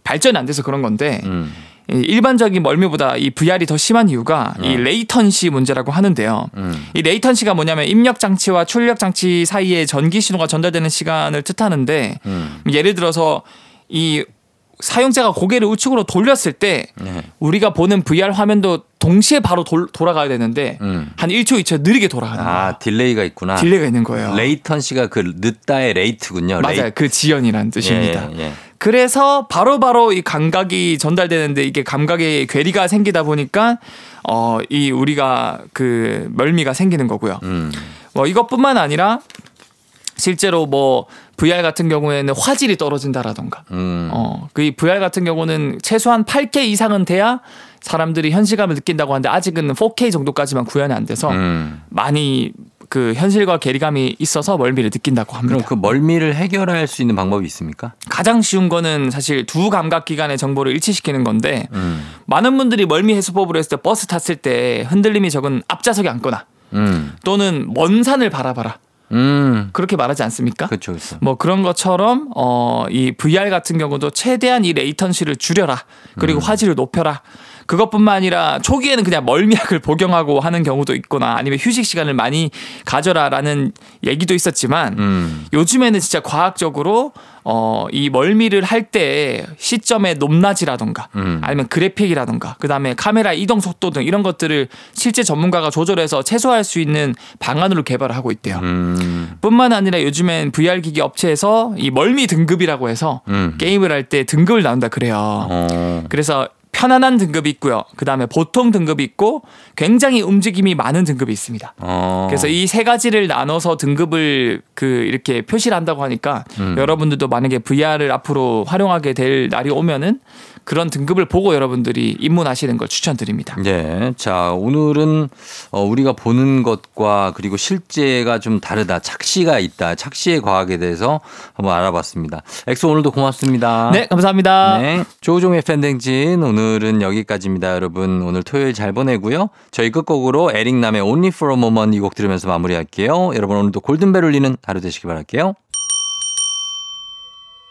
Speaker 3: 발전이 안 돼서 그런 건데
Speaker 1: 음.
Speaker 3: 이 일반적인 멀미보다 이 VR이 더 심한 이유가 이
Speaker 1: 네.
Speaker 3: latency 문제라고 하는데요.
Speaker 1: 음.
Speaker 3: 이 latency가 뭐냐면 입력 장치와 출력 장치 사이에 전기 신호가 전달되는 시간을 뜻하는데
Speaker 1: 음.
Speaker 3: 예를 들어서 이 사용자가 고개를 우측으로 돌렸을 때
Speaker 1: 네.
Speaker 3: 우리가 보는 VR 화면도 동시에 바로 돌, 돌아가야 되는데
Speaker 1: 음.
Speaker 3: 한 1초 2초 느리게 돌아가는 거예요.
Speaker 1: 아, delay가 있구나.
Speaker 3: delay가 있는 거예요.
Speaker 1: latency가 그 늦다의 late군요.
Speaker 3: 맞아요.
Speaker 1: 레이-
Speaker 3: 그 지연이라는 뜻입니다.
Speaker 1: 예, 예.
Speaker 3: 그래서 바로바로 이 감각이 전달되는데 이게 감각에 괴리가 생기다 보니까 어 이 우리가 그 멀미가 생기는 거고요.
Speaker 1: 음.
Speaker 3: 뭐 이것뿐만 아니라 실제로 뭐 VR 같은 경우에는 화질이 떨어진다라던가
Speaker 1: 음.
Speaker 3: 어, 그 VR 같은 경우는 최소한 8K 이상은 돼야 사람들이 현실감을 느낀다고 하는데 아직은 4K 정도까지만 구현이 안 돼서
Speaker 1: 음.
Speaker 3: 많이 그 현실과 괴리감이 있어서 멀미를 느낀다고 합니다.
Speaker 1: 그럼 그 멀미를 해결할 수 있는 방법이 있습니까?
Speaker 3: 가장 쉬운 거는 사실 두 감각 기관의 정보를 일치시키는 건데
Speaker 1: 음.
Speaker 3: 많은 분들이 멀미 해소법으로 했을 때 버스 탔을 때 흔들림이 적은 앞좌석에 앉거나
Speaker 1: 음.
Speaker 3: 또는 먼 산을 바라봐라
Speaker 1: 음.
Speaker 3: 그렇게 말하지 않습니까?
Speaker 1: 그렇죠. 그렇죠.
Speaker 3: 뭐 그런 것처럼 어 이 VR 같은 경우도 최대한 이 레이턴시를 줄여라 그리고 화질을 높여라 그것뿐만 아니라 초기에는 그냥 멀미약을 복용하고 하는 경우도 있거나 아니면 휴식 시간을 많이 가져라라는 얘기도 있었지만
Speaker 1: 음.
Speaker 3: 요즘에는 진짜 과학적으로 어, 이 멀미를 할 때 시점의 높낮이라던가
Speaker 1: 음.
Speaker 3: 아니면 그래픽이라던가 그다음에 카메라 이동 속도 등 이런 것들을 실제 전문가가 조절해서 최소화할 수 있는 방안으로 개발을 하고 있대요.
Speaker 1: 음.
Speaker 3: 뿐만 아니라 요즘엔 VR 기기 업체에서 이 멀미 등급이라고 해서
Speaker 1: 음.
Speaker 3: 게임을 할 때 등급을 나눈다 그래요.
Speaker 1: 어.
Speaker 3: 그래서 편안한 등급이 있고요. 그 다음에 보통 등급이 있고 굉장히 움직임이 많은 등급이 있습니다.
Speaker 1: 어.
Speaker 3: 그래서 이 세 가지를 나눠서 등급을 그 이렇게 표시를 한다고 하니까
Speaker 1: 음.
Speaker 3: 여러분들도 만약에 VR을 앞으로 활용하게 될 날이 오면은 그런 등급을 보고 여러분들이 입문하시는 걸 추천드립니다.
Speaker 1: 예. 자, 오늘은 어, 우리가 보는 것과 그리고 실제가 좀 다르다. 착시가 있다. 착시의 과학에 대해서 한번 알아봤습니다. 엑소 오늘도 고맙습니다.
Speaker 3: 네, 감사합니다.
Speaker 1: 네. 조종의 팬댕진 오늘은 여기까지입니다. 여러분 오늘 토요일 잘 보내고요. 저희 끝곡으로 에릭남의 Only for a Moment 이 곡 들으면서 마무리할게요. 여러분 오늘도 골든벨 울리는 하루 되시기 바랄게요.